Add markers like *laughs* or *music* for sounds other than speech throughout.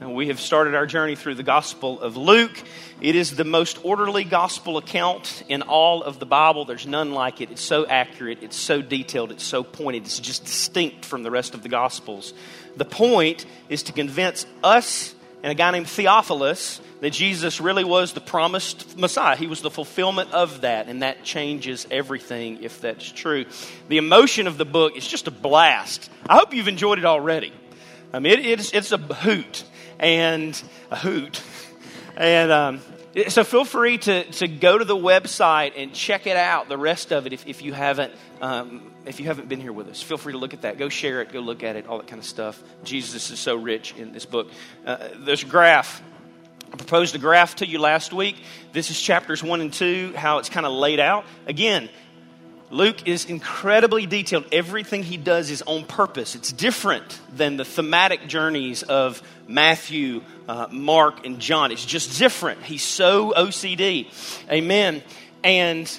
We have started our journey through the Gospel of Luke. It is the most orderly gospel account in all of the Bible. There's none like it. It's so accurate, it's so detailed, it's so pointed, it's just distinct from the rest of the Gospels. The point is to convince us and a guy named Theophilus that Jesus really was the promised Messiah. He was the fulfillment of that, and that changes everything if that's true. The emotion of the book is just a blast. I hope you've enjoyed it already. I mean, it, it's, it's a hoot and a hoot. And um, so feel free to, to go to the website and check it out, the rest of it, if, if you haven't. Um, if you haven't been here with us, feel free to look at that. Go share it, go look at it, all that kind of stuff. Jesus is so rich in this book. Uh, there's a graph. I proposed a graph to you last week. This is chapters 1 and 2, how it's kind of laid out. Again, Luke is incredibly detailed. Everything he does is on purpose. It's different than the thematic journeys of Matthew, uh, Mark, and John. It's just different. He's so OCD. Amen. And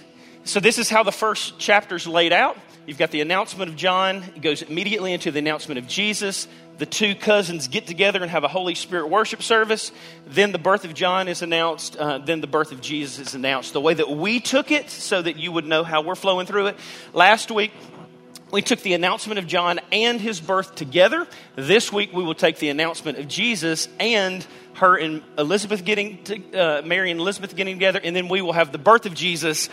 so this is how the first chapter's laid out. You've got the announcement of John. It goes immediately into the announcement of Jesus the two cousins get together and have a Holy Spirit worship service. Then the birth of John is announced. Uh, then the birth of Jesus is announced. The way that we took it, so that you would know how we're flowing through it. Last week, we took the announcement of John and his birth together. This week, we will take the announcement of Jesus and her and Elizabeth getting to, uh, Mary and Elizabeth getting together, and then we will have the birth of Jesus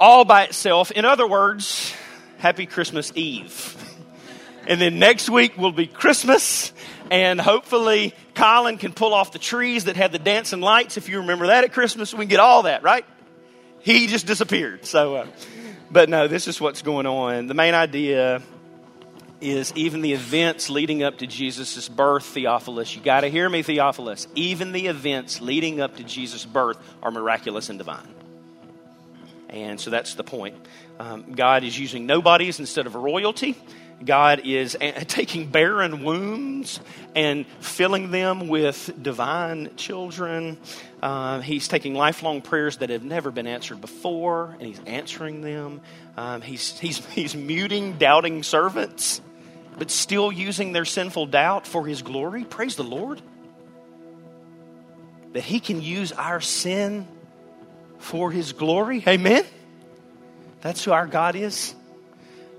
all by itself. In other words, Happy Christmas Eve. *laughs* And then next week will be Christmas. And hopefully, Colin can pull off the trees that had the dancing lights. If you remember that at Christmas, we can get all that, right? He just disappeared. So, uh, but no, this is what's going on. The main idea is even the events leading up to Jesus' birth, Theophilus. You got to hear me, Theophilus. Even the events leading up to Jesus' birth are miraculous and divine. And so that's the point. Um, God is using nobodies instead of royalty. God is *laughs* taking barren wombs and filling them with divine children. Uh, he's taking lifelong prayers that have never been answered before, and He's answering them. Um, he's, he's, *laughs* he's muting doubting servants, but still using their sinful doubt for His glory. Praise the Lord. That He can use our sin for His glory. Amen. That's who our God is.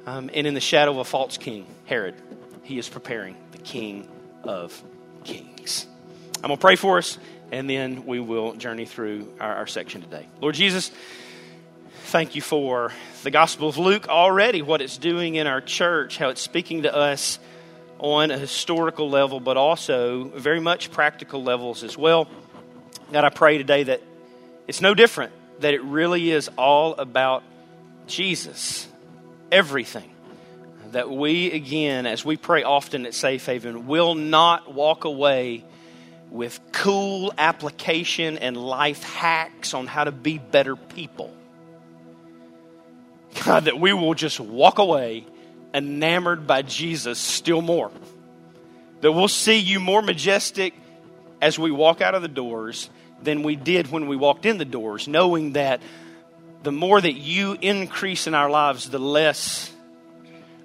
Um, and in the shadow of a false king, Herod, he is preparing the king of kings. I'm going to pray for us, and then we will journey through our, our section today. Lord Jesus, thank you for the Gospel of Luke already, what it's doing in our church, how it's speaking to us on a historical level, but also very much practical levels as well. God, I pray today that it's no different, that it really is all about Jesus everything. That we, again, as we pray often at Safe Haven, will not walk away with cool application and life hacks on how to be better people. *laughs* God, that we will just walk away enamored by Jesus still more. That we'll see you more majestic as we walk out of the doors than we did when we walked in the doors, knowing that the more that you increase in our lives, the less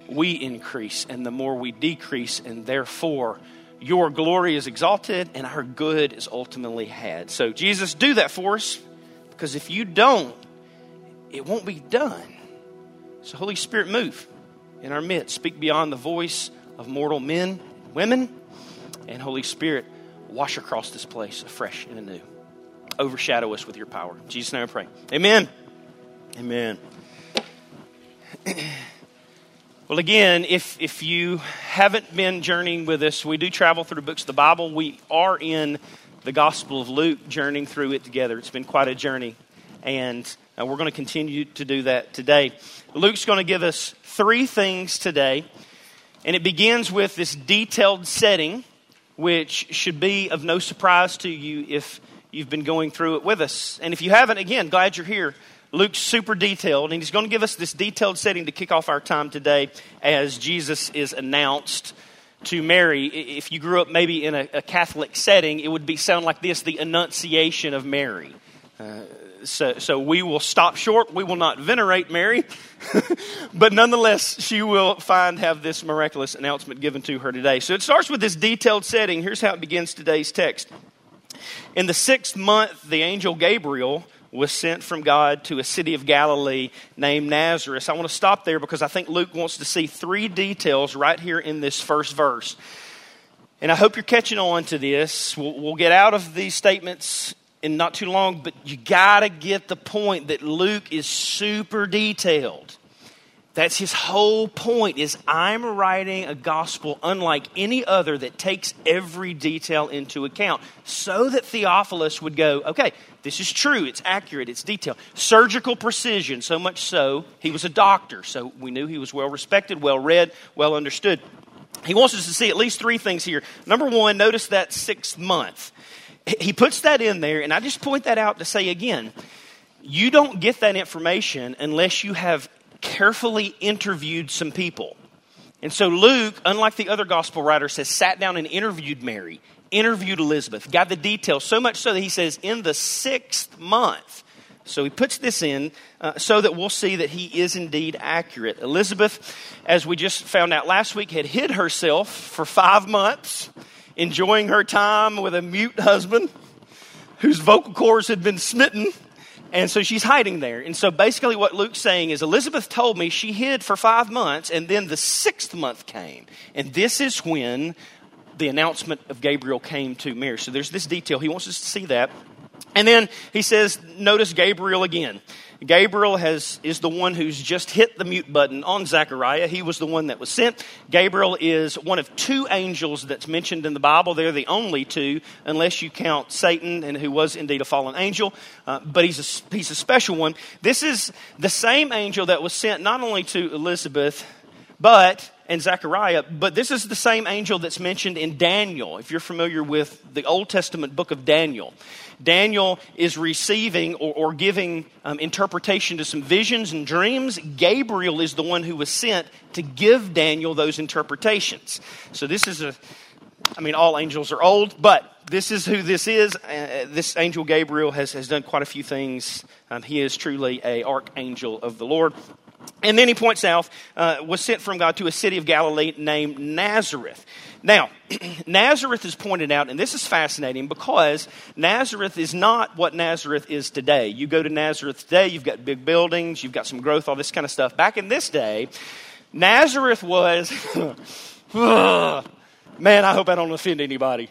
we increase and the more we decrease, and therefore your glory is exalted and our good is ultimately had. So, Jesus, do that for us because if you don't, it won't be done. So, Holy Spirit, move in our midst. Speak beyond the voice of mortal men, women, and Holy Spirit, wash across this place afresh and anew. Overshadow us with your power. In Jesus' name I pray. Amen. Amen. Well, again, if, if you haven't been journeying with us, we do travel through books of the Bible. We are in the Gospel of Luke, journeying through it together. It's been quite a journey, and uh, we're going to continue to do that today. Luke's going to give us three things today, and it begins with this detailed setting, which should be of no surprise to you if you've been going through it with us. And if you haven't, again, glad you're here. Luke's super detailed, and he's going to give us this detailed setting to kick off our time today as Jesus is announced to Mary. If you grew up maybe in a, a Catholic setting, it would be sound like this: the Annunciation of Mary. Uh, so, so we will stop short. We will not venerate Mary, *laughs* but nonetheless, she will find have this miraculous announcement given to her today. So it starts with this detailed setting. Here's how it begins today's text. In the sixth month, the angel Gabriel was sent from God to a city of Galilee named Nazareth. I want to stop there because I think Luke wants to see three details right here in this first verse. And I hope you're catching on to this. We'll, we'll get out of these statements in not too long, but you got to get the point that Luke is super detailed. That's his whole point is I'm writing a gospel unlike any other that takes every detail into account so that Theophilus would go, okay, this is true, it's accurate, it's detailed. Surgical precision, so much so, he was a doctor, so we knew he was well respected, well read, well understood. He wants us to see at least three things here. Number one, notice that sixth month. He puts that in there, and I just point that out to say again, you don't get that information unless you have carefully interviewed some people. And so Luke, unlike the other gospel writers, has sat down and interviewed Mary, interviewed Elizabeth, got the details, so much so that he says, in the sixth month. So he puts this in uh, so that we'll see that he is indeed accurate. Elizabeth, as we just found out last week, had hid herself for five months, enjoying her time with a mute husband whose vocal cords had been smitten and so she's hiding there. And so basically, what Luke's saying is Elizabeth told me she hid for five months, and then the sixth month came. And this is when the announcement of Gabriel came to Mary. So there's this detail. He wants us to see that. And then he says, notice Gabriel again. Gabriel has, is the one who's just hit the mute button on Zechariah. He was the one that was sent. Gabriel is one of two angels that's mentioned in the Bible. They're the only two, unless you count Satan, and who was indeed a fallen angel. Uh, but he's a, he's a special one. This is the same angel that was sent not only to Elizabeth, but and Zechariah, but this is the same angel that's mentioned in Daniel, if you're familiar with the Old Testament book of Daniel. Daniel is receiving or, or giving um, interpretation to some visions and dreams. Gabriel is the one who was sent to give Daniel those interpretations. So this is a, I mean, all angels are old, but this is who this is. Uh, this angel Gabriel has, has done quite a few things. Um, he is truly a archangel of the Lord. And then he points out, uh, was sent from God to a city of Galilee named Nazareth. Now, *clears throat* Nazareth is pointed out, and this is fascinating because Nazareth is not what Nazareth is today. You go to Nazareth today, you've got big buildings, you've got some growth, all this kind of stuff. Back in this day, Nazareth was, *laughs* man, I hope I don't offend anybody.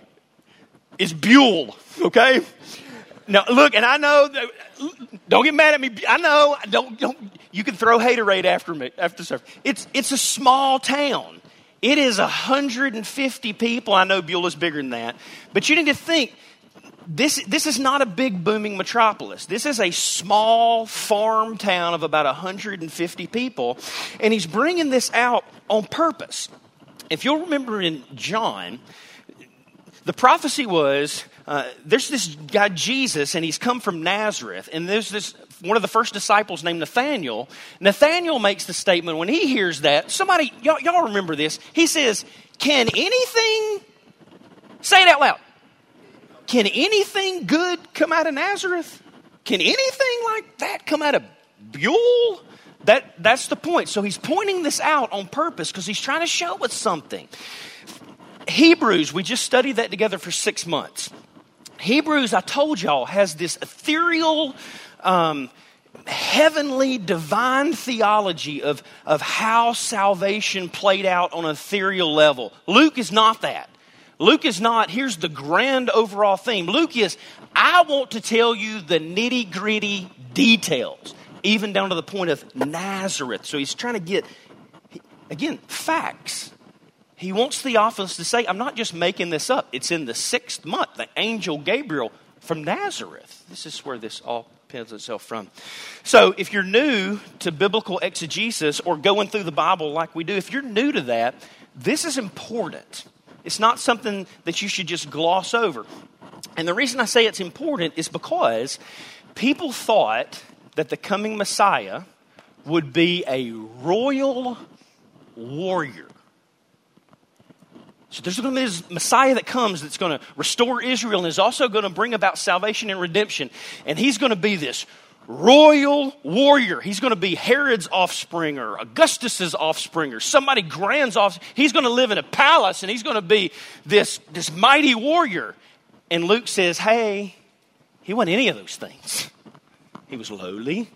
It's Buell, okay? Now, look, and I know, don't get mad at me. I know, don't, don't, you can throw haterade after me, after service. It's, it's a small town. It is 150 people. I know Beulah's bigger than that. But you need to think this, this is not a big booming metropolis. This is a small farm town of about 150 people. And he's bringing this out on purpose. If you'll remember in John, the prophecy was uh, there's this guy Jesus, and he's come from Nazareth, and there's this one of the first disciples named Nathaniel. Nathaniel makes the statement when he hears that. Somebody, y'all, y'all remember this? He says, "Can anything?" Say it out loud. Can anything good come out of Nazareth? Can anything like that come out of Buell? That, that's the point. So he's pointing this out on purpose because he's trying to show us something. Hebrews, we just studied that together for six months. Hebrews, I told y'all, has this ethereal, um, heavenly, divine theology of, of how salvation played out on an ethereal level. Luke is not that. Luke is not, here's the grand overall theme. Luke is, I want to tell you the nitty gritty details, even down to the point of Nazareth. So he's trying to get, again, facts. He wants Theophilus to say, I'm not just making this up. It's in the sixth month. The angel Gabriel from Nazareth. This is where this all pins itself from. So, if you're new to biblical exegesis or going through the Bible like we do, if you're new to that, this is important. It's not something that you should just gloss over. And the reason I say it's important is because people thought that the coming Messiah would be a royal warrior So there's going to be this Messiah that comes that's going to restore Israel and is also going to bring about salvation and redemption. And he's going to be this royal warrior. He's going to be Herod's offspring or Augustus's offspring or somebody grand's off. He's going to live in a palace and he's going to be this, this mighty warrior. And Luke says, hey, he wasn't any of those things. He was lowly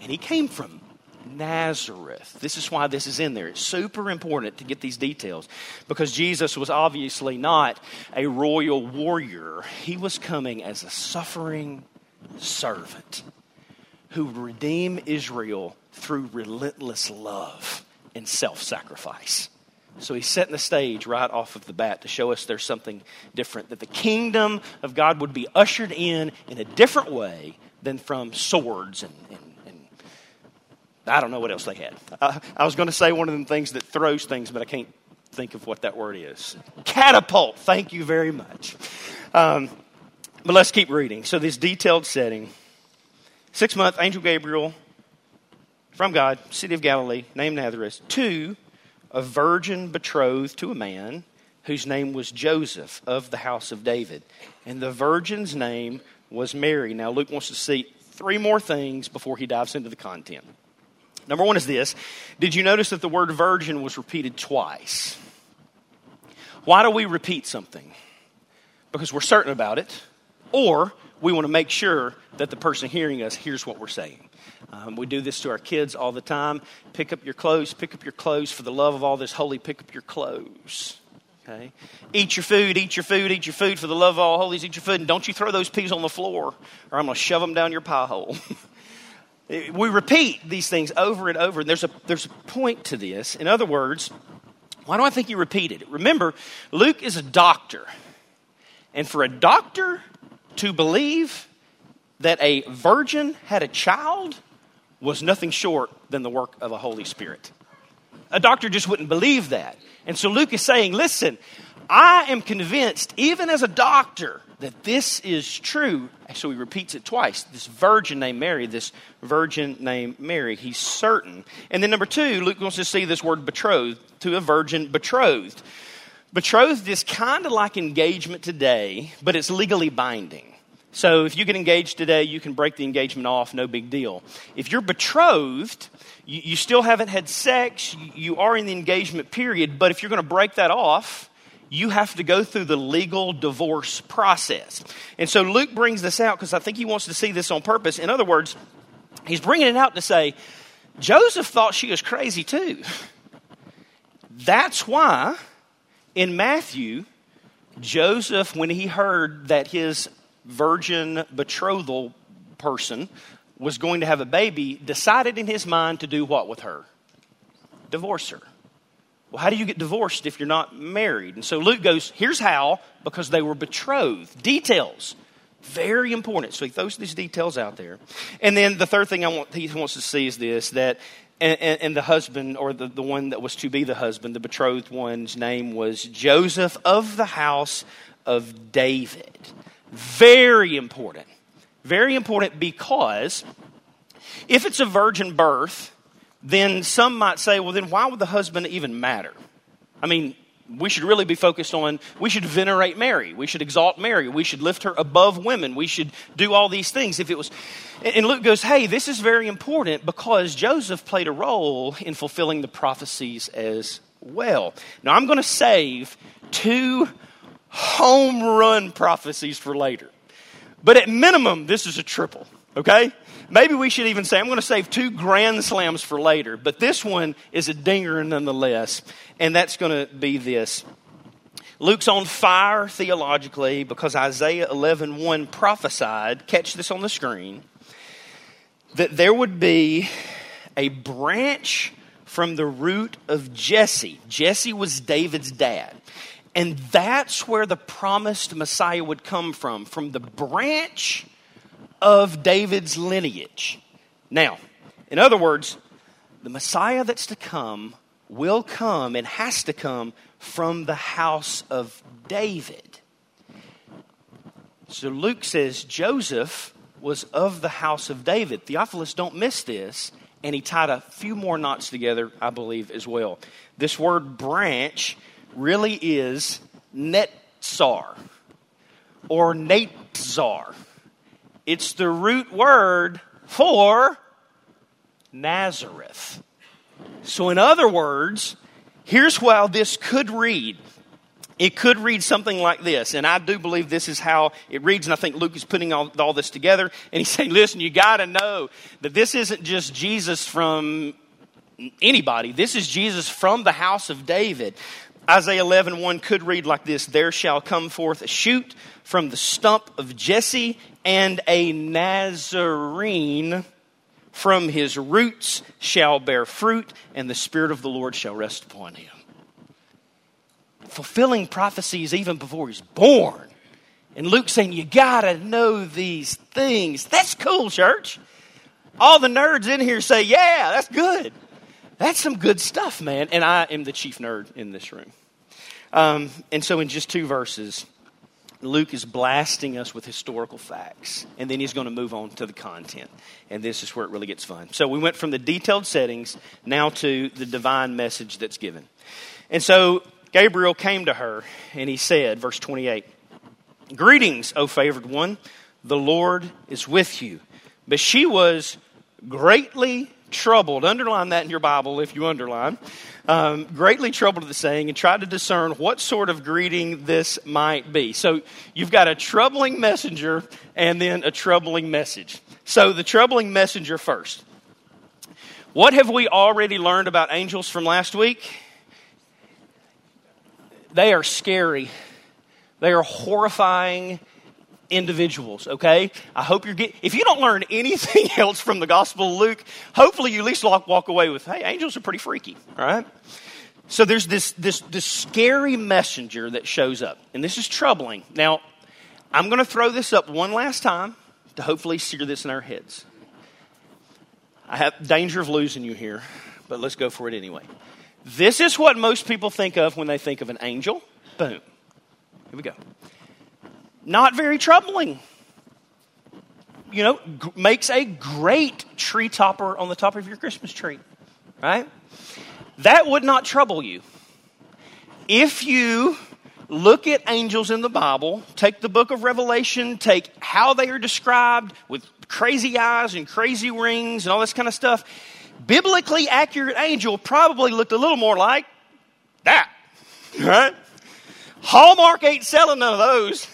and he came from Nazareth. This is why this is in there. It's super important to get these details because Jesus was obviously not a royal warrior. He was coming as a suffering servant who would redeem Israel through relentless love and self sacrifice. So he's setting the stage right off of the bat to show us there's something different, that the kingdom of God would be ushered in in a different way than from swords and, and I don't know what else they had. I, I was going to say one of the things that throws things, but I can't think of what that word is. Catapult. Thank you very much. Um, but let's keep reading. So, this detailed setting six month angel Gabriel from God, city of Galilee, named Nazareth, to a virgin betrothed to a man whose name was Joseph of the house of David. And the virgin's name was Mary. Now, Luke wants to see three more things before he dives into the content. Number one is this Did you notice that the word virgin was repeated twice? Why do we repeat something? Because we're certain about it, or we want to make sure that the person hearing us hears what we're saying. Um, we do this to our kids all the time. Pick up your clothes, pick up your clothes for the love of all this holy, pick up your clothes. Okay? Eat your food, eat your food, eat your food for the love of all holies, eat your food, and don't you throw those peas on the floor, or I'm going to shove them down your pie hole. *laughs* We repeat these things over and over, and there's a, there's a point to this. In other words, why do I think he repeated it? Remember, Luke is a doctor. And for a doctor to believe that a virgin had a child was nothing short than the work of a Holy Spirit. A doctor just wouldn't believe that. And so Luke is saying, listen, I am convinced, even as a doctor, that this is true. So he repeats it twice. This virgin named Mary, this virgin named Mary. He's certain. And then number two, Luke wants to see this word betrothed to a virgin betrothed. Betrothed is kind of like engagement today, but it's legally binding. So if you get engaged today, you can break the engagement off, no big deal. If you're betrothed, you, you still haven't had sex, you, you are in the engagement period, but if you're going to break that off, you have to go through the legal divorce process. And so Luke brings this out because I think he wants to see this on purpose. In other words, he's bringing it out to say, Joseph thought she was crazy too. That's why in Matthew, Joseph, when he heard that his virgin betrothal person was going to have a baby, decided in his mind to do what with her? Divorce her. Well, how do you get divorced if you're not married? And so Luke goes, here's how, because they were betrothed. Details. Very important. So he throws these details out there. And then the third thing I want, he wants to see is this that, and, and, and the husband, or the, the one that was to be the husband, the betrothed one's name was Joseph of the house of David. Very important. Very important because if it's a virgin birth, then some might say, well, then why would the husband even matter? I mean, we should really be focused on, we should venerate Mary. We should exalt Mary. We should lift her above women. We should do all these things. If it was, and Luke goes, hey, this is very important because Joseph played a role in fulfilling the prophecies as well. Now, I'm going to save two home run prophecies for later. But at minimum, this is a triple, okay? Maybe we should even say, I'm going to save two grand slams for later, but this one is a dinger nonetheless, and that's going to be this. Luke's on fire theologically because Isaiah 11 1 prophesied, catch this on the screen, that there would be a branch from the root of Jesse. Jesse was David's dad. And that's where the promised Messiah would come from, from the branch of David's lineage. Now, in other words, the Messiah that's to come will come and has to come from the house of David. So Luke says Joseph was of the house of David. Theophilus, don't miss this. And he tied a few more knots together, I believe, as well. This word branch really is Netzar or Natzar. It's the root word for Nazareth. So, in other words, here's how this could read. It could read something like this, and I do believe this is how it reads, and I think Luke is putting all, all this together. And he's *laughs* saying, listen, you got to know that this isn't just Jesus from anybody, this is Jesus from the house of David. Isaiah 11, 1 could read like this There shall come forth a shoot from the stump of Jesse, and a Nazarene from his roots shall bear fruit, and the Spirit of the Lord shall rest upon him. Fulfilling prophecies even before he's born. And Luke saying, You gotta know these things. That's cool, church. All the nerds in here say, Yeah, that's good. That's some good stuff, man. And I am the chief nerd in this room. Um, and so, in just two verses, Luke is blasting us with historical facts, and then he's going to move on to the content. And this is where it really gets fun. So we went from the detailed settings now to the divine message that's given. And so Gabriel came to her, and he said, verse 28, Greetings, O favored one, the Lord is with you. But she was greatly troubled. Underline that in your Bible if you underline um, greatly troubled at the saying and tried to discern what sort of greeting this might be. So you've got a troubling messenger and then a troubling message. So the troubling messenger first. What have we already learned about angels from last week? They are scary. They are horrifying individuals, okay? I hope you're getting, if you don't learn *laughs* anything else from the Gospel of Luke, hopefully you at least walk away with, hey, angels are pretty freaky, all right? So there's this, this, this scary messenger that shows up, and this is troubling. Now, I'm going to throw this up one last time to hopefully sear this in our heads. I have danger of losing you here, but let's go for it anyway. This is what most people think of when they think of an angel. Boom. Here we go not very troubling. You know, g- makes a great tree topper on the top of your Christmas tree, right? That would not trouble you. If you look at angels in the Bible, take the book of Revelation, take how they are described with crazy eyes and crazy rings and all this kind of stuff, biblically accurate angel probably looked a little more like that, *laughs* right? Hallmark ain't selling none of those.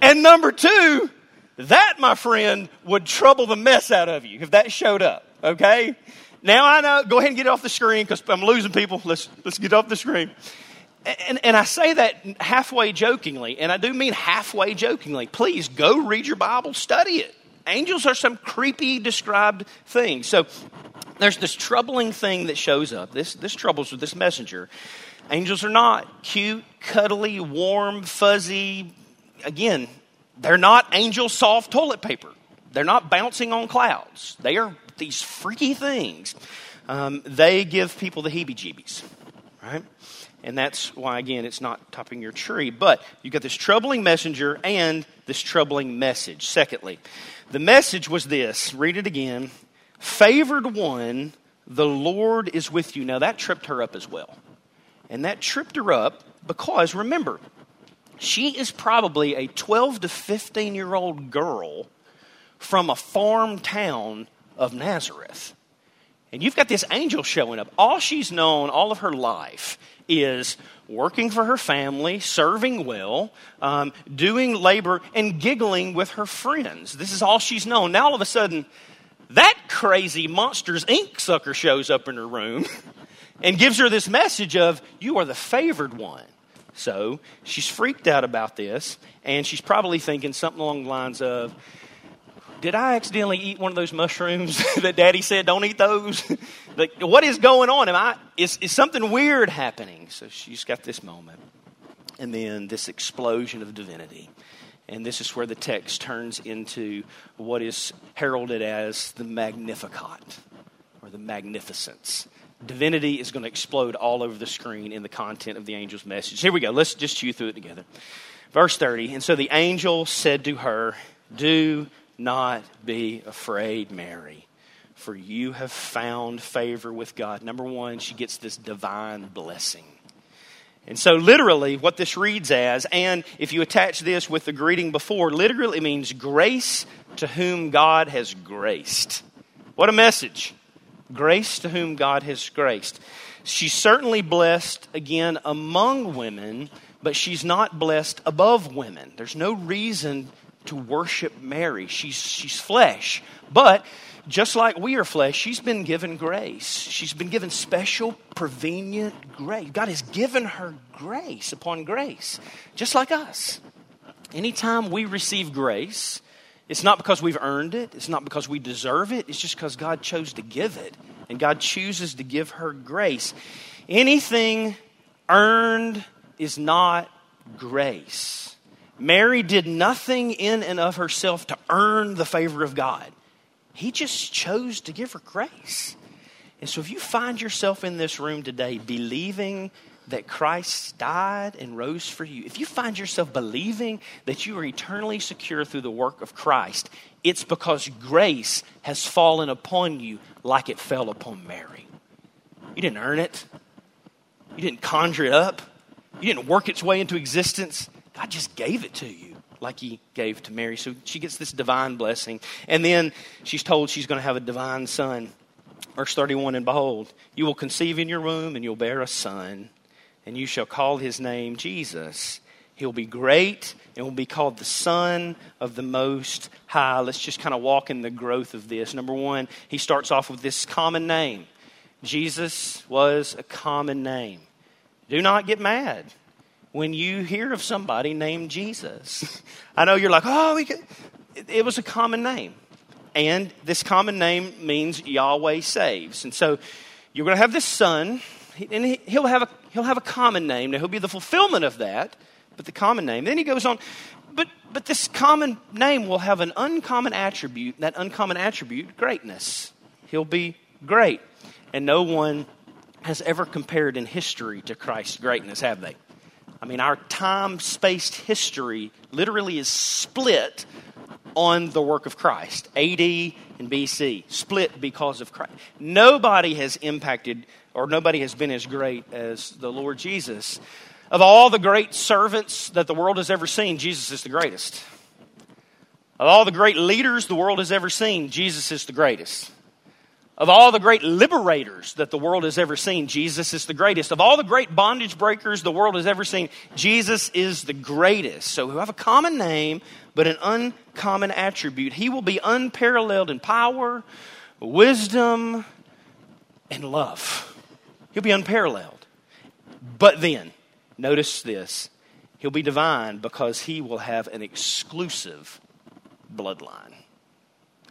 And number two, that, my friend, would trouble the mess out of you if that showed up, okay? Now I know, go ahead and get it off the screen because I'm losing people. Let's, let's get off the screen. And, and I say that halfway jokingly, and I do mean halfway jokingly. Please go read your Bible, study it. Angels are some creepy described things. So there's this troubling thing that shows up. This, this troubles with this messenger. Angels are not cute, cuddly, warm, fuzzy, again, they're not angel soft toilet paper. They're not bouncing on clouds. They are these freaky things. Um, they give people the heebie jeebies, right? And that's why, again, it's not topping your tree. But you've got this troubling messenger and this troubling message. Secondly, the message was this read it again. Favored one, the Lord is with you. Now, that tripped her up as well. And that tripped her up because, remember, she is probably a 12 to 15 year old girl from a farm town of Nazareth. And you've got this angel showing up. All she's known all of her life is working for her family, serving well, um, doing labor, and giggling with her friends. This is all she's known. Now, all of a sudden, that crazy Monsters Inc. sucker shows up in her room *laughs* and gives her this message of, You are the favored one. So she's freaked out about this, and she's probably thinking something along the lines of, did I accidentally eat one of those mushrooms *laughs* that daddy said don't eat those? *laughs* like, what is going on? Am I, is, is something weird happening? So she's got this moment. And then this explosion of divinity. And this is where the text turns into what is heralded as the Magnificat or the magnificence divinity is going to explode all over the screen in the content of the angel's message. Here we go. Let's just chew through it together. Verse 30 And so the angel said to her, Do not be afraid, Mary, for you have found favor with God. Number one, she gets this divine blessing. And so, literally, what this reads as, and if you attach this with the greeting before, literally means grace to whom God has graced. What a message! Grace to whom God has graced. She's certainly blessed, again, among women, but she's not blessed above women. There's no reason to worship Mary. She's, she's flesh. But just like we are flesh, she's been given grace. She's been given special, prevenient grace. God has given her grace upon grace, just like us. Anytime we receive grace, it's not because we've earned it, it's not because we deserve it, it's just because God chose to give it. And God chooses to give her grace. Anything earned is not grace. Mary did nothing in and of herself to earn the favor of God. He just chose to give her grace. And so if you find yourself in this room today believing that Christ died and rose for you, if you find yourself believing that you are eternally secure through the work of Christ, it's because grace has fallen upon you like it fell upon Mary. You didn't earn it, you didn't conjure it up, you didn't work its way into existence. God just gave it to you like he gave to Mary. So she gets this divine blessing. And then she's told she's going to have a divine son. Verse 31 And behold, you will conceive in your womb, and you'll bear a son, and you shall call his name Jesus. He'll be great and will be called the Son of the Most High. Let's just kind of walk in the growth of this. Number one, he starts off with this common name. Jesus was a common name. Do not get mad when you hear of somebody named Jesus. *laughs* I know you're like, oh, it was a common name. And this common name means Yahweh saves. And so you're going to have this son, and he'll have a, he'll have a common name. Now, he'll be the fulfillment of that, but the common name. Then he goes on, but, but this common name will have an uncommon attribute, that uncommon attribute, greatness. He'll be great. And no one has ever compared in history to Christ's greatness, have they? I mean, our time spaced history literally is split on the work of Christ AD and BC, split because of Christ. Nobody has impacted or nobody has been as great as the Lord Jesus. Of all the great servants that the world has ever seen, Jesus is the greatest. Of all the great leaders the world has ever seen, Jesus is the greatest. Of all the great liberators that the world has ever seen, Jesus is the greatest. Of all the great bondage breakers the world has ever seen, Jesus is the greatest. So, who have a common name, but an uncommon attribute. He will be unparalleled in power, wisdom, and love. He'll be unparalleled. But then, notice this he'll be divine because he will have an exclusive bloodline.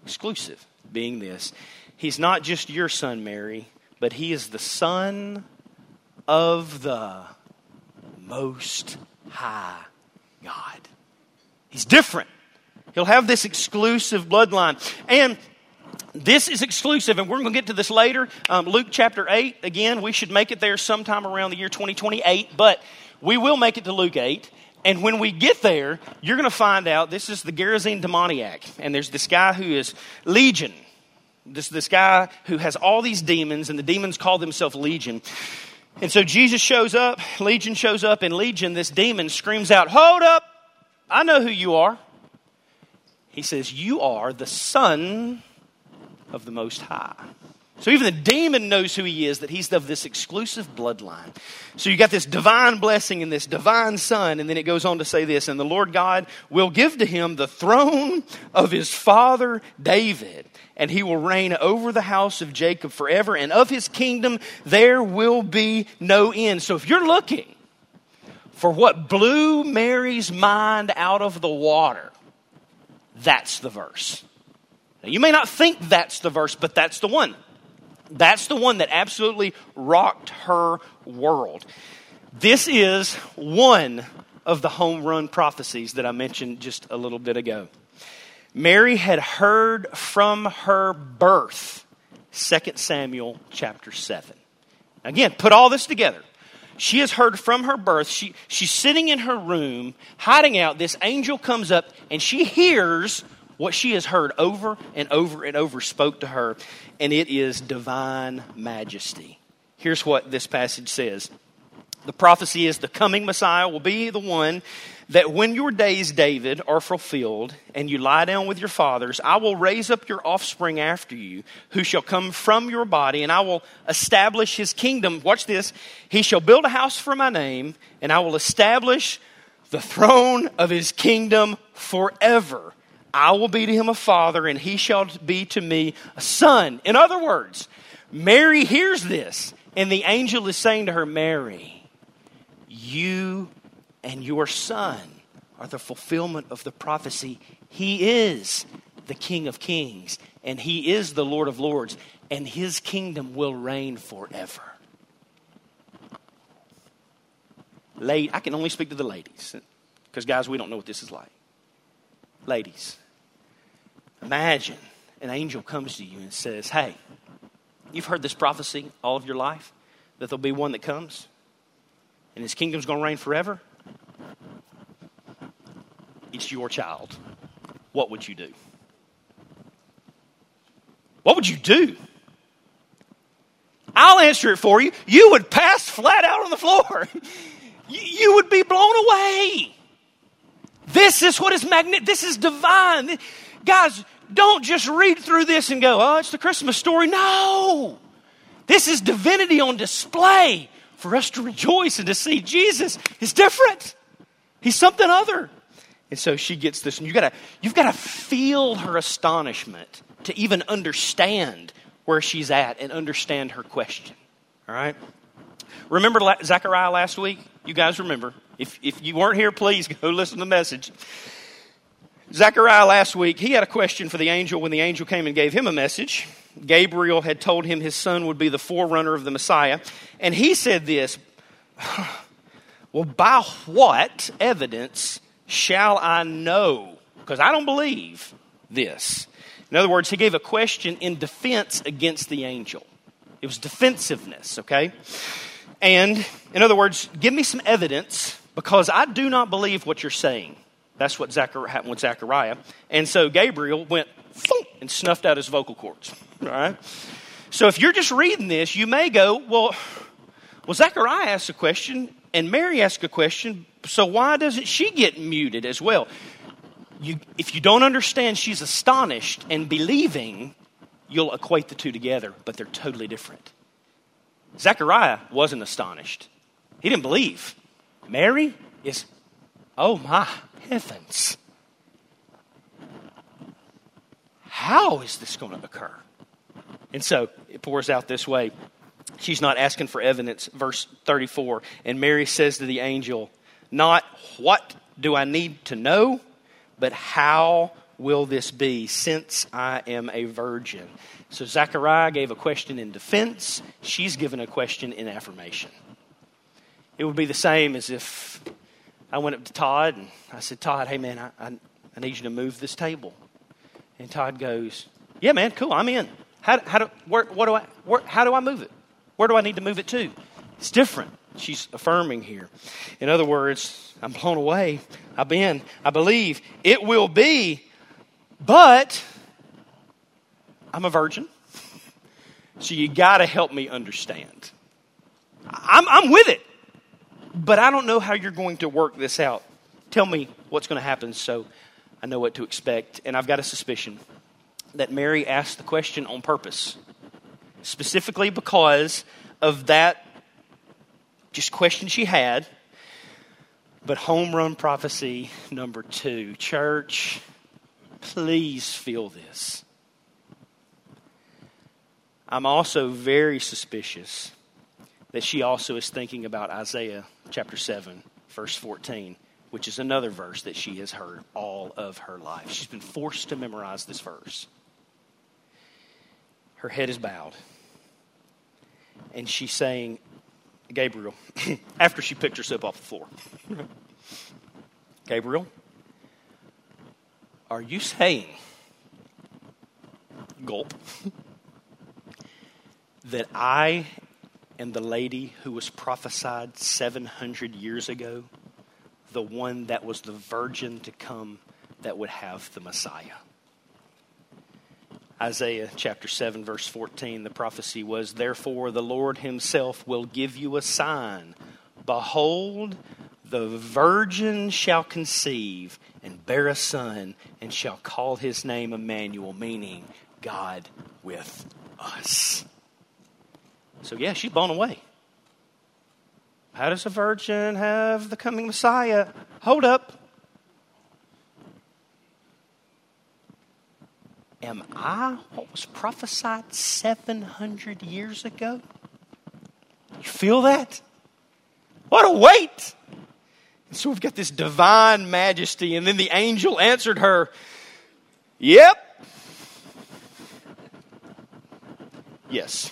Exclusive being this He's not just your son, Mary, but he is the son of the Most High God. He's different. He'll have this exclusive bloodline. And this is exclusive, and we're going to get to this later. Um, Luke chapter 8, again, we should make it there sometime around the year 2028, but we will make it to Luke 8. And when we get there, you're going to find out this is the Gerasene demoniac. And there's this guy who is Legion. This, this guy who has all these demons, and the demons call themselves Legion. And so Jesus shows up, Legion shows up, and Legion, this demon, screams out, Hold up! I know who you are. He says, You are the Son of the Most High. So even the demon knows who he is, that he's of this exclusive bloodline. So you got this divine blessing and this divine son, and then it goes on to say this, and the Lord God will give to him the throne of his father David, and he will reign over the house of Jacob forever, and of his kingdom there will be no end. So if you're looking for what blew Mary's mind out of the water, that's the verse. Now, you may not think that's the verse, but that's the one. That's the one that absolutely rocked her world. This is one of the home run prophecies that I mentioned just a little bit ago. Mary had heard from her birth, 2 Samuel chapter 7. Again, put all this together. She has heard from her birth. She, she's sitting in her room, hiding out. This angel comes up and she hears what she has heard over and over and over spoke to her, and it is divine majesty. Here's what this passage says The prophecy is the coming Messiah will be the one that when your days, David, are fulfilled and you lie down with your fathers, I will raise up your offspring after you, who shall come from your body, and I will establish his kingdom. Watch this. He shall build a house for my name, and I will establish the throne of his kingdom forever. I will be to him a father, and he shall be to me a son. In other words, Mary hears this, and the angel is saying to her, Mary, you and your son are the fulfillment of the prophecy. He is the King of kings, and he is the Lord of lords, and his kingdom will reign forever. Late, I can only speak to the ladies, because guys, we don't know what this is like. Ladies, imagine an angel comes to you and says, Hey, you've heard this prophecy all of your life that there'll be one that comes and his kingdom's going to reign forever it's your child, what would you do? What would you do? I'll answer it for you. You would pass flat out on the floor. *laughs* You would be blown away. This is what is magnetic. This is divine. Guys, don't just read through this and go, oh, it's the Christmas story. No. This is divinity on display for us to rejoice and to see Jesus is different. He's something other. And so she gets this, and you gotta, you've got to feel her astonishment to even understand where she's at and understand her question. All right? Remember Zechariah last week? You guys remember. If, if you weren't here, please go listen to the message. Zechariah last week, he had a question for the angel when the angel came and gave him a message. Gabriel had told him his son would be the forerunner of the Messiah. And he said this *sighs* Well, by what evidence shall I know? Because I don't believe this. In other words, he gave a question in defense against the angel. It was defensiveness, okay? And in other words, give me some evidence because I do not believe what you're saying. That's what Zachariah, happened with Zechariah. And so Gabriel went and snuffed out his vocal cords. All right? So if you're just reading this, you may go, well, well, Zechariah asked a question and Mary asked a question, so why doesn't she get muted as well? You, if you don't understand she's astonished and believing, you'll equate the two together, but they're totally different. Zechariah wasn't astonished, he didn't believe. Mary is, oh my heavens. How is this going to occur? And so it pours out this way. She's not asking for evidence. Verse 34. And Mary says to the angel, Not what do I need to know, but how will this be since I am a virgin? So Zechariah gave a question in defense. She's given a question in affirmation. It would be the same as if I went up to Todd and I said, Todd, hey man, I, I, I need you to move this table. And Todd goes, Yeah, man, cool, I'm in. How, how do, where, what do I, where, how do I move it? Where do I need to move it to? It's different. She's affirming here. In other words, I'm blown away. I've been, I believe it will be, but I'm a virgin. So you got to help me understand. I'm, I'm with it, but I don't know how you're going to work this out. Tell me what's going to happen so I know what to expect. And I've got a suspicion that Mary asked the question on purpose specifically because of that just question she had. But home run prophecy number two. Church, please feel this. I'm also very suspicious that she also is thinking about Isaiah chapter 7, verse 14, which is another verse that she has heard all of her life. She's been forced to memorize this verse. Her head is bowed and she's saying, Gabriel, *laughs* after she picked herself off the floor, *laughs* Gabriel, are you saying, gulp, *laughs* that I am the lady who was prophesied 700 years ago, the one that was the virgin to come that would have the Messiah? Isaiah chapter 7, verse 14, the prophecy was, Therefore the Lord himself will give you a sign. Behold, the virgin shall conceive and bear a son, and shall call his name Emmanuel, meaning God with us. So, yeah, she's blown away. How does a virgin have the coming Messiah? Hold up. Am I what was prophesied 700 years ago? You feel that? What a weight! And so we've got this divine majesty, and then the angel answered her, Yep. Yes.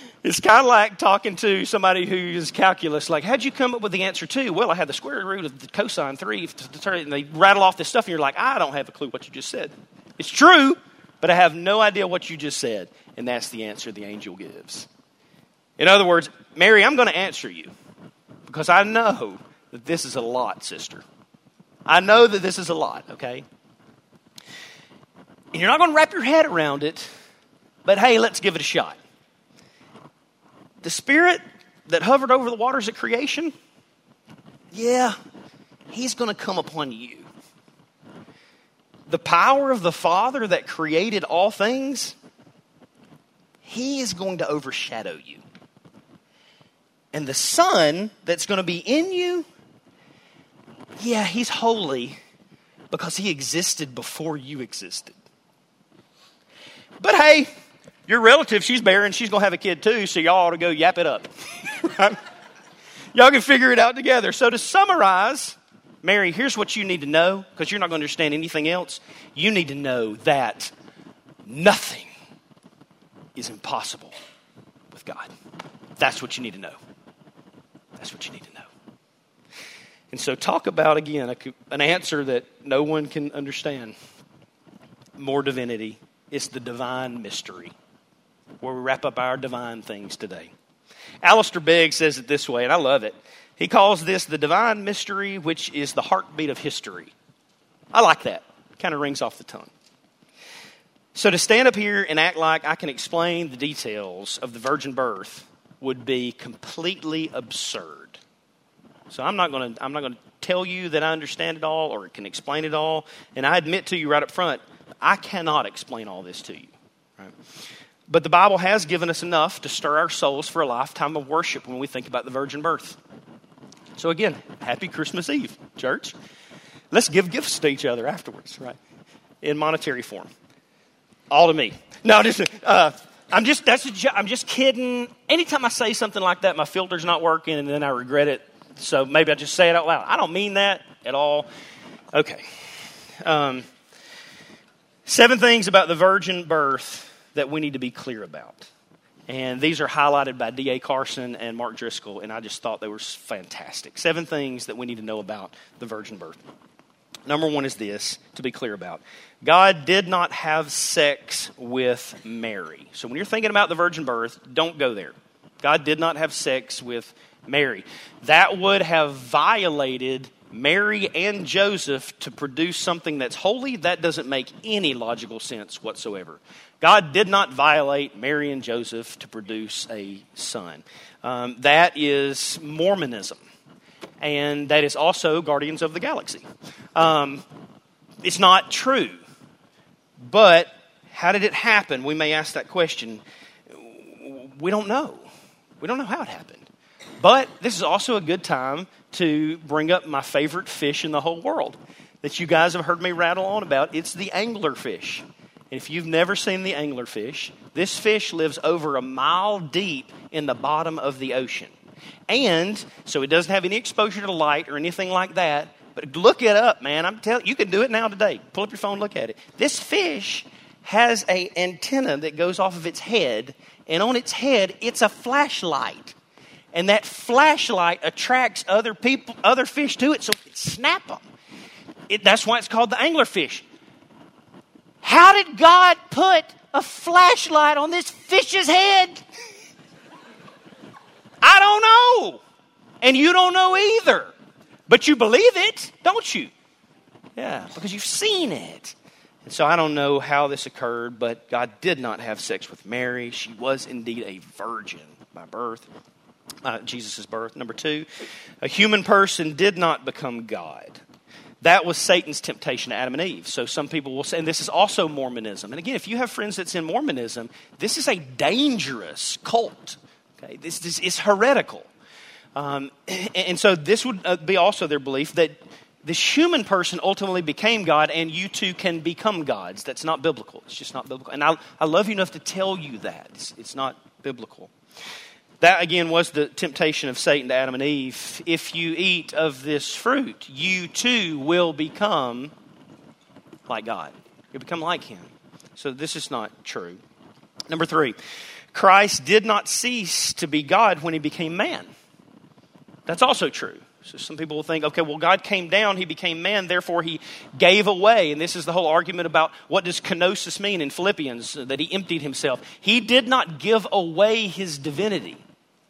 It's kind of like talking to somebody who is calculus, like, how'd you come up with the answer two? Well, I had the square root of the cosine three, and they rattle off this stuff, and you're like, I don't have a clue what you just said. It's true, but I have no idea what you just said. And that's the answer the angel gives. In other words, Mary, I'm going to answer you because I know that this is a lot, sister. I know that this is a lot, okay? And you're not going to wrap your head around it, but hey, let's give it a shot. The spirit that hovered over the waters at creation, yeah, he's going to come upon you. The power of the Father that created all things, he is going to overshadow you. And the Son that's going to be in you, yeah, he's holy because he existed before you existed. But hey, your relative, she's barren, she's going to have a kid too, so y'all ought to go yap it up. *laughs* right? Y'all can figure it out together. So to summarize, Mary, here's what you need to know because you're not going to understand anything else. You need to know that nothing is impossible with God. That's what you need to know. That's what you need to know. And so, talk about again a, an answer that no one can understand. More divinity. It's the divine mystery where we wrap up our divine things today. Alistair Begg says it this way, and I love it. He calls this the divine mystery, which is the heartbeat of history. I like that. Kind of rings off the tongue. So to stand up here and act like I can explain the details of the virgin birth would be completely absurd. So I'm not going to I'm not going to tell you that I understand it all or can explain it all. And I admit to you right up front, I cannot explain all this to you. Right? But the Bible has given us enough to stir our souls for a lifetime of worship when we think about the virgin birth. So again, happy Christmas Eve, church. Let's give gifts to each other afterwards, right? In monetary form. All to me. No, just uh, I'm just that's I'm just kidding. Anytime I say something like that, my filter's not working, and then I regret it. So maybe I just say it out loud. I don't mean that at all. Okay. Um, seven things about the virgin birth that we need to be clear about. And these are highlighted by D.A. Carson and Mark Driscoll, and I just thought they were fantastic. Seven things that we need to know about the virgin birth. Number one is this, to be clear about God did not have sex with Mary. So when you're thinking about the virgin birth, don't go there. God did not have sex with Mary. That would have violated Mary and Joseph to produce something that's holy. That doesn't make any logical sense whatsoever. God did not violate Mary and Joseph to produce a son. Um, that is Mormonism. And that is also Guardians of the Galaxy. Um, it's not true. But how did it happen? We may ask that question. We don't know. We don't know how it happened. But this is also a good time to bring up my favorite fish in the whole world that you guys have heard me rattle on about. It's the anglerfish. If you've never seen the anglerfish, this fish lives over a mile deep in the bottom of the ocean. And so it doesn't have any exposure to light or anything like that. But look it up, man. I'm telling you, you can do it now today. Pull up your phone, look at it. This fish has a antenna that goes off of its head, and on its head, it's a flashlight. And that flashlight attracts other people, other fish to it, so it snap them. it, that's why it's called the anglerfish. How did God put a flashlight on this fish's head? I don't know. And you don't know either. But you believe it, don't you? Yeah, because you've seen it. And so I don't know how this occurred, but God did not have sex with Mary. She was indeed a virgin by birth, uh, Jesus' birth. Number two, a human person did not become God. That was Satan's temptation to Adam and Eve. So some people will say, and this is also Mormonism. And again, if you have friends that's in Mormonism, this is a dangerous cult. Okay, this, is heretical. Um, and so this would uh, be also their belief that this human person ultimately became God, and you too can become gods. That's not biblical. It's just not biblical. And I, I love you enough to tell you that. It's, it's not biblical. That, again, was the temptation of Satan to Adam and Eve. If you eat of this fruit, you too will become like God. You'll become like Him. So this is not true. Number three, Christ did not cease to be God when He became man. That's also true. So some people will think, okay, well, God came down, he became man, therefore he gave away. And this is the whole argument about what does kenosis mean in Philippians, that he emptied himself. He did not give away his divinity.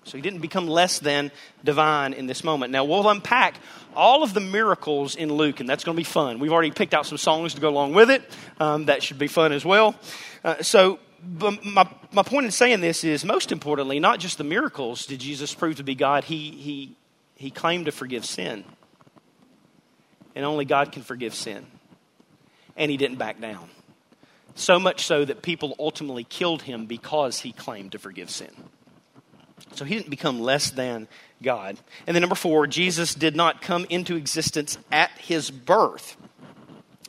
So he didn't become less than divine in this moment. Now we'll unpack all of the miracles in Luke, and that's going to be fun. We've already picked out some songs to go along with it. Um, that should be fun as well. Uh, so my, my point in saying this is most importantly, not just the miracles did Jesus prove to be God, he, he he claimed to forgive sin. And only God can forgive sin. And he didn't back down. So much so that people ultimately killed him because he claimed to forgive sin. So he didn't become less than God. And then, number four, Jesus did not come into existence at his birth.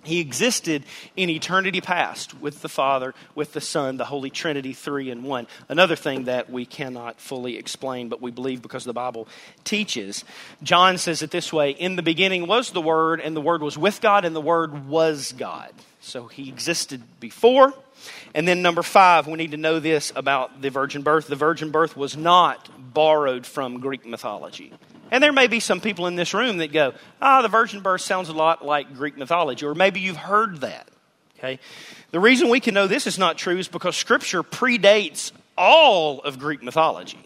He existed in eternity past with the Father, with the Son, the Holy Trinity, three in one. Another thing that we cannot fully explain, but we believe because the Bible teaches. John says it this way In the beginning was the Word, and the Word was with God, and the Word was God. So he existed before. And then, number five, we need to know this about the virgin birth. The virgin birth was not borrowed from Greek mythology. And there may be some people in this room that go, ah, the virgin birth sounds a lot like Greek mythology, or maybe you've heard that. Okay? The reason we can know this is not true is because Scripture predates all of Greek mythology.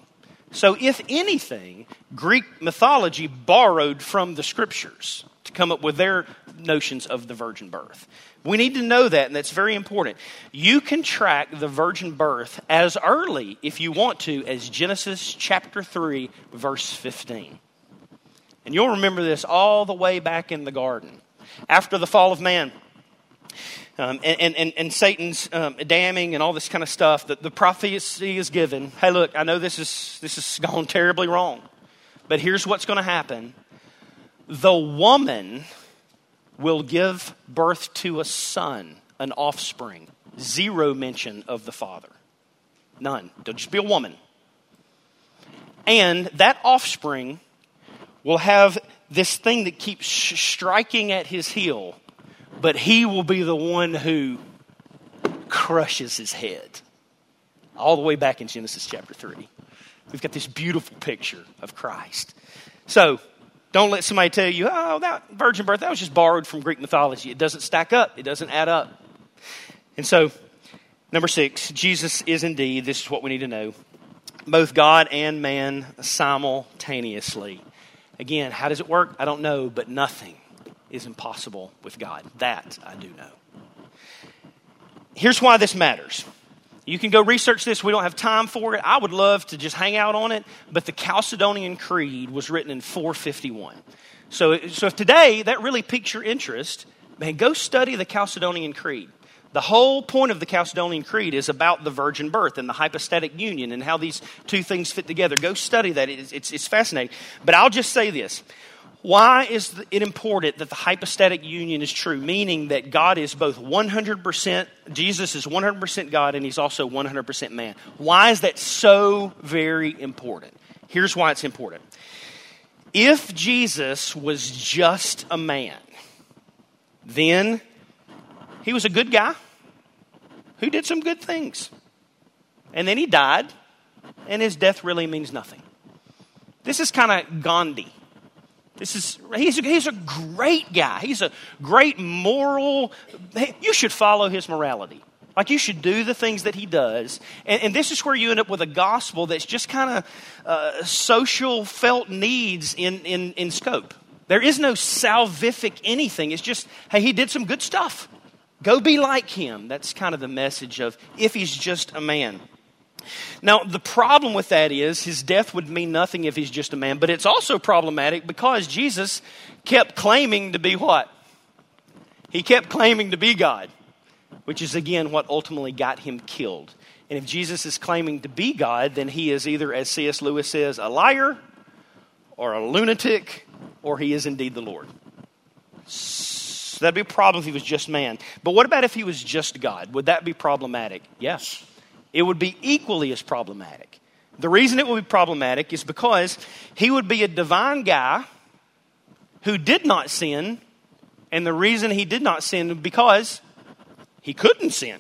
So, if anything, Greek mythology borrowed from the Scriptures to come up with their notions of the virgin birth. We need to know that, and that's very important. You can track the virgin birth as early, if you want to, as Genesis chapter 3, verse 15. And you'll remember this all the way back in the garden. After the fall of man, um, and, and, and, Satan's um, damning and all this kind of stuff, the, the prophecy is given. Hey, look, I know this is this has *laughs* gone terribly wrong, but here's what's going to happen: the woman will give birth to a son, an offspring. Zero mention of the father, none. They'll just be a woman, and that offspring will have this thing that keeps striking at his heel, but he will be the one who crushes his head. All the way back in Genesis chapter 3. We've got this beautiful picture of Christ. So, don't let somebody tell you, oh, that virgin birth, that was just borrowed from Greek mythology. It doesn't stack up, it doesn't add up. And so, number six, Jesus is indeed, this is what we need to know, both God and man simultaneously. Again, how does it work? I don't know, but nothing is impossible with God. That I do know. Here's why this matters. You can go research this. We don't have time for it. I would love to just hang out on it, but the Chalcedonian Creed was written in 451. So, so if today that really piques your interest, man, go study the Chalcedonian Creed. The whole point of the Chalcedonian Creed is about the virgin birth and the hypostatic union and how these two things fit together. Go study that. It's, it's, it's fascinating. But I'll just say this. Why is it important that the hypostatic union is true? Meaning that God is both 100%, Jesus is 100% God and he's also 100% man. Why is that so very important? Here's why it's important. If Jesus was just a man, then he was a good guy who did some good things. And then he died, and his death really means nothing. This is kind of Gandhi. This is, he's a, he's a great guy. He's a great moral. You should follow his morality. Like you should do the things that he does. And, and this is where you end up with a gospel that's just kind of uh, social felt needs in, in, in scope. There is no salvific anything. It's just, hey, he did some good stuff. Go be like him. That's kind of the message of if he's just a man. Now, the problem with that is his death would mean nothing if he's just a man, but it's also problematic because Jesus kept claiming to be what? He kept claiming to be God, which is again what ultimately got him killed. And if Jesus is claiming to be God, then he is either, as C.S. Lewis says, a liar or a lunatic, or he is indeed the Lord. So that'd be a problem if he was just man. But what about if he was just God? Would that be problematic? Yes. It would be equally as problematic. The reason it would be problematic is because he would be a divine guy who did not sin, and the reason he did not sin because he couldn't sin.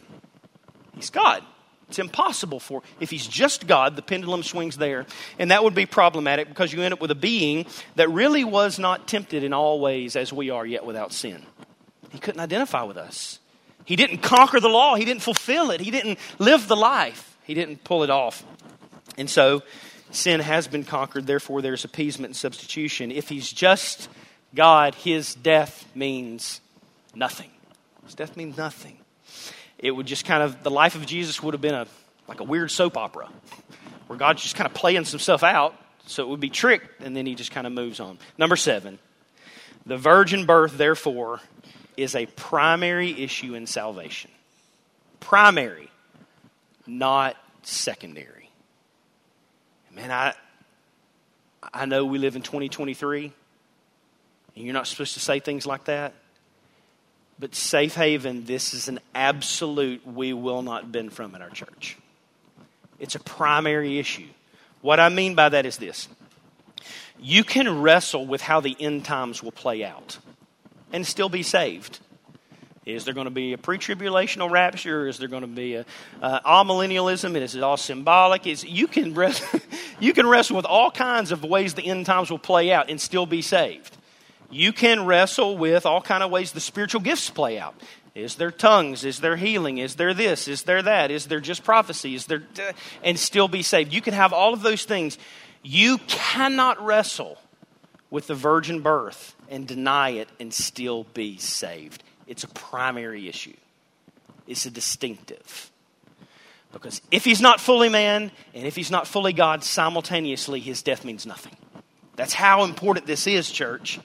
He's God. It's impossible for, if he's just God, the pendulum swings there. And that would be problematic because you end up with a being that really was not tempted in all ways as we are, yet without sin. He couldn't identify with us. He didn't conquer the law, he didn't fulfill it, he didn't live the life, he didn't pull it off. And so, sin has been conquered, therefore, there's appeasement and substitution. If he's just God, his death means nothing. His death means nothing it would just kind of, the life of Jesus would have been a, like a weird soap opera where God's just kind of playing some stuff out. So it would be tricked, and then he just kind of moves on. Number seven, the virgin birth, therefore, is a primary issue in salvation. Primary, not secondary. Man, I, I know we live in 2023, and you're not supposed to say things like that. But Safe Haven, this is an absolute we will not bend from in our church. It's a primary issue. What I mean by that is this you can wrestle with how the end times will play out and still be saved. Is there going to be a pre tribulational rapture? Is there going to be a uh, amillennialism? And is it all symbolic? Is, you, can wrestle, *laughs* you can wrestle with all kinds of ways the end times will play out and still be saved you can wrestle with all kind of ways the spiritual gifts play out. Is there tongues? Is there healing? Is there this? Is there that? Is there just prophecy? Is there and still be saved? You can have all of those things. You cannot wrestle with the virgin birth and deny it and still be saved. It's a primary issue. It's a distinctive. Because if he's not fully man and if he's not fully God simultaneously, his death means nothing. That's how important this is, church.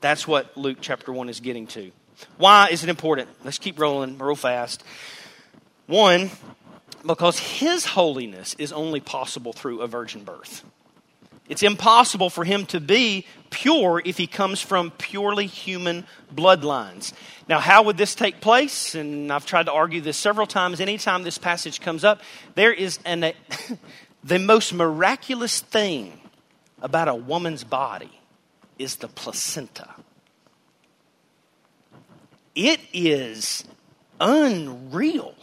That's what Luke chapter 1 is getting to. Why is it important? Let's keep rolling real fast. One, because his holiness is only possible through a virgin birth. It's impossible for him to be pure if he comes from purely human bloodlines. Now, how would this take place? And I've tried to argue this several times. Anytime this passage comes up, there is an, a, *laughs* the most miraculous thing about a woman's body is the placenta. It is unreal.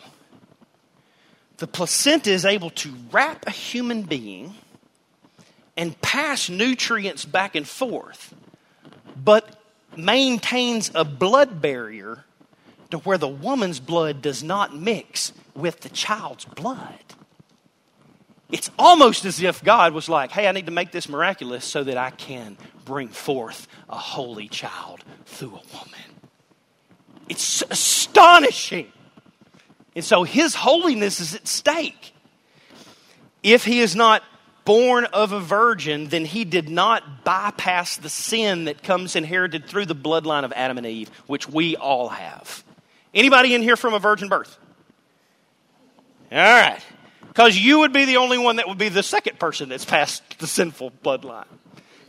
The placenta is able to wrap a human being and pass nutrients back and forth, but maintains a blood barrier to where the woman's blood does not mix with the child's blood. It's almost as if God was like, hey, I need to make this miraculous so that I can bring forth a holy child through a woman. It's astonishing. And so his holiness is at stake. If he is not born of a virgin, then he did not bypass the sin that comes inherited through the bloodline of Adam and Eve, which we all have. Anybody in here from a virgin birth? All right. Because you would be the only one that would be the second person that's passed the sinful bloodline.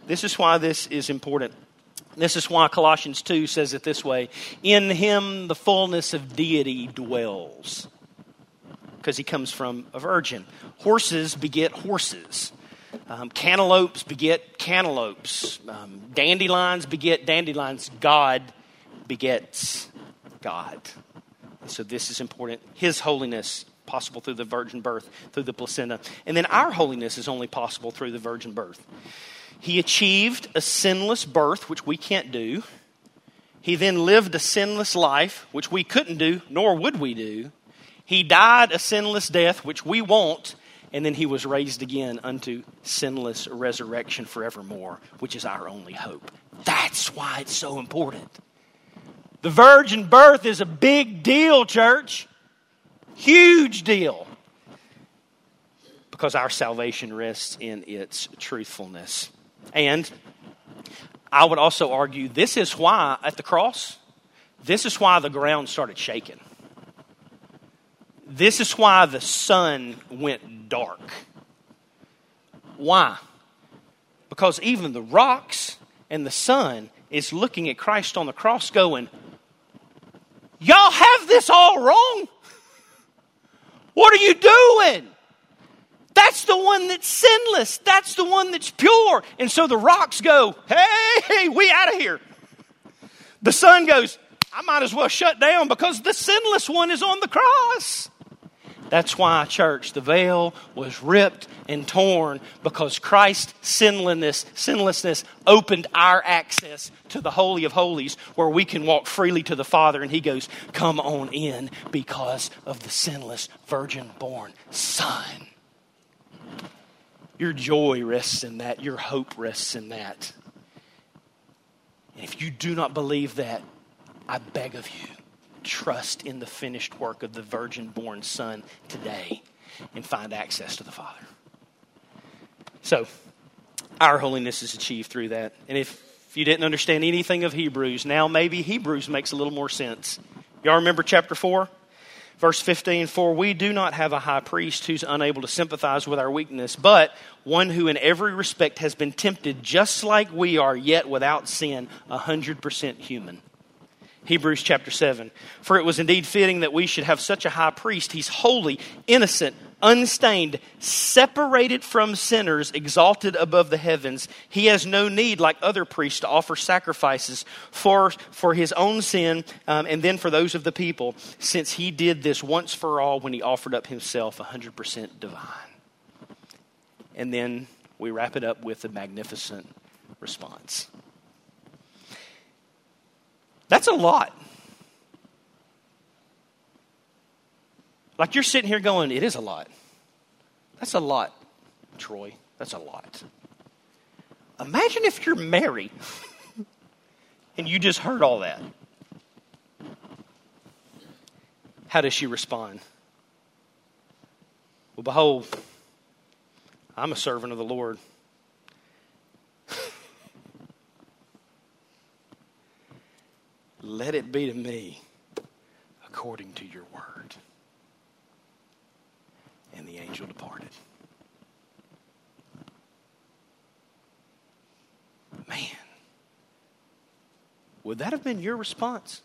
This is why this is important. This is why Colossians 2 says it this way In him the fullness of deity dwells. Because he comes from a virgin. Horses beget horses. Um, cantaloupes beget cantaloupes. Um, dandelions beget dandelions. God begets God. So this is important. His holiness possible through the virgin birth, through the placenta. And then our holiness is only possible through the virgin birth. He achieved a sinless birth, which we can't do. He then lived a sinless life, which we couldn't do, nor would we do. He died a sinless death, which we won't. And then he was raised again unto sinless resurrection forevermore, which is our only hope. That's why it's so important. The virgin birth is a big deal, church. Huge deal. Because our salvation rests in its truthfulness. And I would also argue this is why, at the cross, this is why the ground started shaking. This is why the sun went dark. Why? Because even the rocks and the sun is looking at Christ on the cross going, Y'all have this all wrong. What are you doing? That's the one that's sinless. That's the one that's pure. And so the rocks go, hey, we out of here. The sun goes, I might as well shut down because the sinless one is on the cross. That's why, church, the veil was ripped and torn because Christ's sinlessness, sinlessness opened our access to the Holy of Holies where we can walk freely to the Father. And He goes, Come on in because of the sinless, virgin born Son. Your joy rests in that, your hope rests in that. And if you do not believe that, I beg of you trust in the finished work of the virgin born Son today and find access to the Father. So, our holiness is achieved through that. And if you didn't understand anything of Hebrews, now maybe Hebrews makes a little more sense. Y'all remember chapter 4? Verse 15 For we do not have a high priest who's unable to sympathize with our weakness, but one who in every respect has been tempted just like we are, yet without sin, 100% human. Hebrews chapter 7. For it was indeed fitting that we should have such a high priest. He's holy, innocent, unstained, separated from sinners, exalted above the heavens. He has no need, like other priests, to offer sacrifices for, for his own sin um, and then for those of the people, since he did this once for all when he offered up himself 100% divine. And then we wrap it up with a magnificent response. That's a lot. Like you're sitting here going, it is a lot. That's a lot, Troy. That's a lot. Imagine if you're married *laughs* and you just heard all that. How does she respond? Well, behold, I'm a servant of the Lord. *laughs* Let it be to me according to your word. And the angel departed. Man, would that have been your response?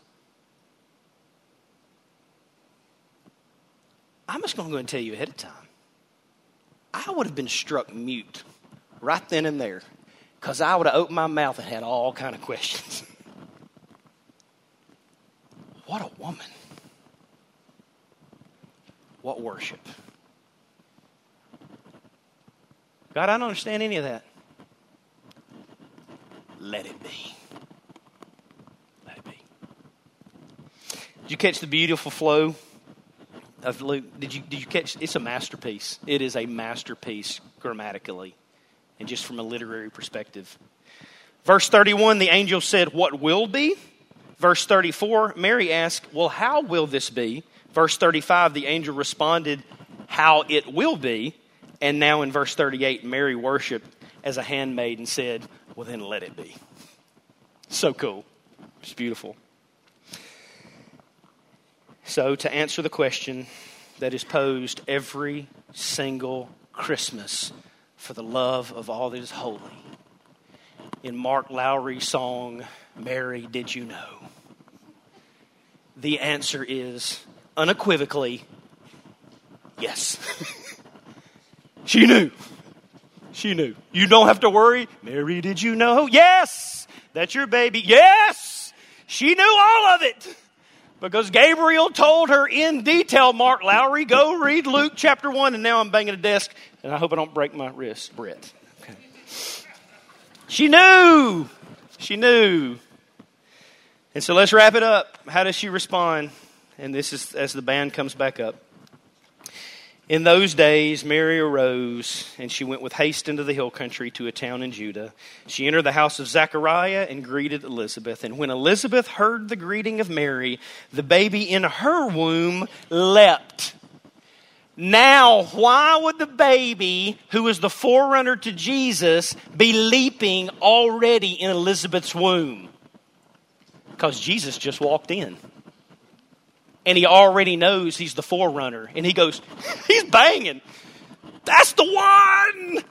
I'm just going to go and tell you ahead of time. I would have been struck mute right then and there because I would have opened my mouth and had all kind of questions. *laughs* What a woman. What worship. God, I don't understand any of that. Let it be. Let it be. Did you catch the beautiful flow of Luke? Did you, did you catch? It's a masterpiece. It is a masterpiece grammatically and just from a literary perspective. Verse 31 the angel said, What will be? Verse 34, Mary asked, Well, how will this be? Verse 35, the angel responded, How it will be. And now in verse 38, Mary worshiped as a handmaid and said, Well, then let it be. So cool. It's beautiful. So, to answer the question that is posed every single Christmas for the love of all that is holy, in Mark Lowry's song, Mary, did you know? The answer is unequivocally yes. *laughs* she knew. She knew. You don't have to worry. Mary, did you know? Yes. That's your baby. Yes. She knew all of it. Because Gabriel told her in detail, Mark Lowry, go read Luke chapter 1. And now I'm banging a desk, and I hope I don't break my wrist, Brett. She knew. She knew. And so let's wrap it up. How does she respond? And this is as the band comes back up. In those days, Mary arose, and she went with haste into the hill country to a town in Judah. She entered the house of Zechariah and greeted Elizabeth. And when Elizabeth heard the greeting of Mary, the baby in her womb leapt. Now, why would the baby, who is the forerunner to Jesus, be leaping already in Elizabeth's womb? Because Jesus just walked in and he already knows he's the forerunner. And he goes, *laughs* he's banging. That's the one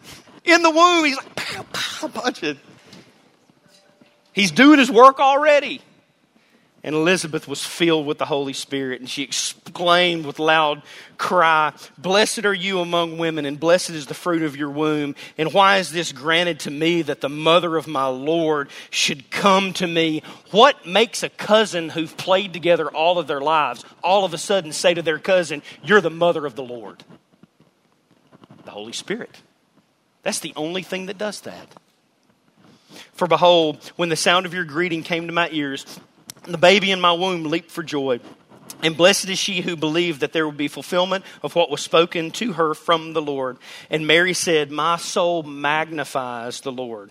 in the womb. He's like, pow, pow, punching. He's doing his work already. And Elizabeth was filled with the Holy Spirit, and she exclaimed with loud cry, Blessed are you among women, and blessed is the fruit of your womb. And why is this granted to me that the mother of my Lord should come to me? What makes a cousin who've played together all of their lives all of a sudden say to their cousin, You're the mother of the Lord? The Holy Spirit. That's the only thing that does that. For behold, when the sound of your greeting came to my ears, the baby in my womb leaped for joy. And blessed is she who believed that there would be fulfillment of what was spoken to her from the Lord. And Mary said, My soul magnifies the Lord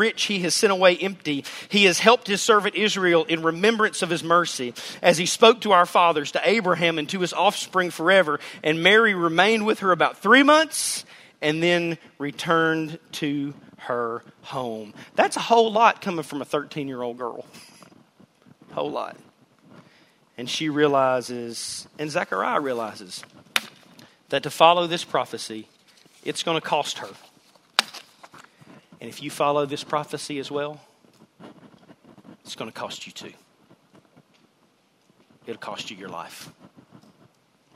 rich he has sent away empty. He has helped his servant Israel in remembrance of his mercy, as he spoke to our fathers, to Abraham, and to his offspring forever. And Mary remained with her about three months and then returned to her home. That's a whole lot coming from a 13 year old girl. Whole lot. And she realizes, and Zechariah realizes, that to follow this prophecy, it's going to cost her. And if you follow this prophecy as well, it's going to cost you too. It'll cost you your life.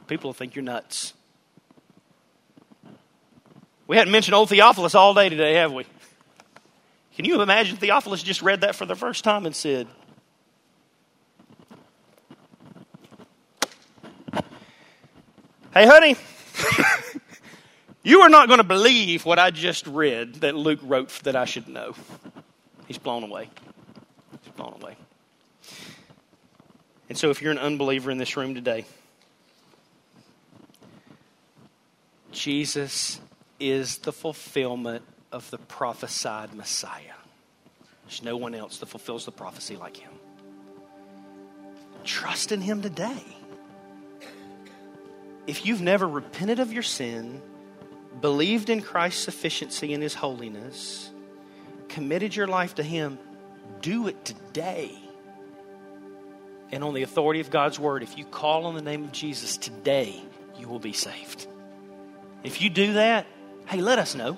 People will think you're nuts. We hadn't mentioned old Theophilus all day today, have we? Can you imagine Theophilus just read that for the first time and said, Hey, honey, *laughs* You are not going to believe what I just read that Luke wrote that I should know. He's blown away. He's blown away. And so, if you're an unbeliever in this room today, Jesus is the fulfillment of the prophesied Messiah. There's no one else that fulfills the prophecy like him. Trust in him today. If you've never repented of your sin, believed in Christ's sufficiency and his holiness, committed your life to him, do it today. And on the authority of God's word, if you call on the name of Jesus today, you will be saved. If you do that, hey, let us know.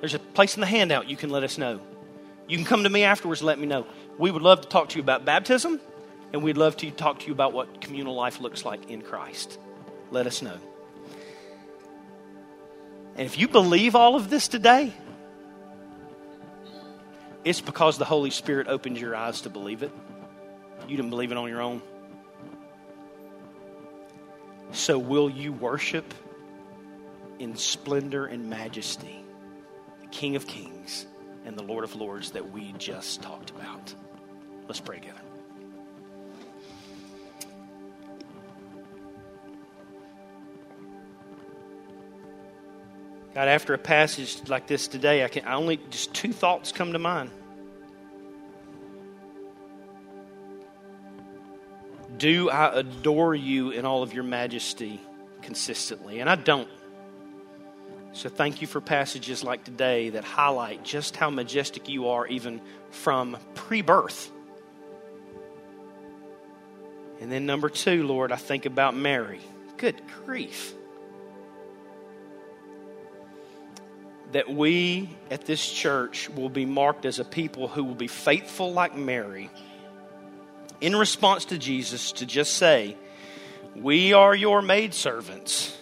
There's a place in the handout you can let us know. You can come to me afterwards let me know. We would love to talk to you about baptism, and we'd love to talk to you about what communal life looks like in Christ. Let us know. And if you believe all of this today, it's because the Holy Spirit opened your eyes to believe it. You didn't believe it on your own. So, will you worship in splendor and majesty the King of Kings and the Lord of Lords that we just talked about? Let's pray together. God, after a passage like this today, I can only just two thoughts come to mind. Do I adore you in all of your majesty consistently? And I don't. So thank you for passages like today that highlight just how majestic you are, even from pre birth. And then, number two, Lord, I think about Mary. Good grief. That we at this church will be marked as a people who will be faithful like Mary in response to Jesus to just say, We are your maidservants.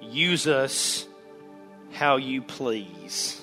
Use us how you please.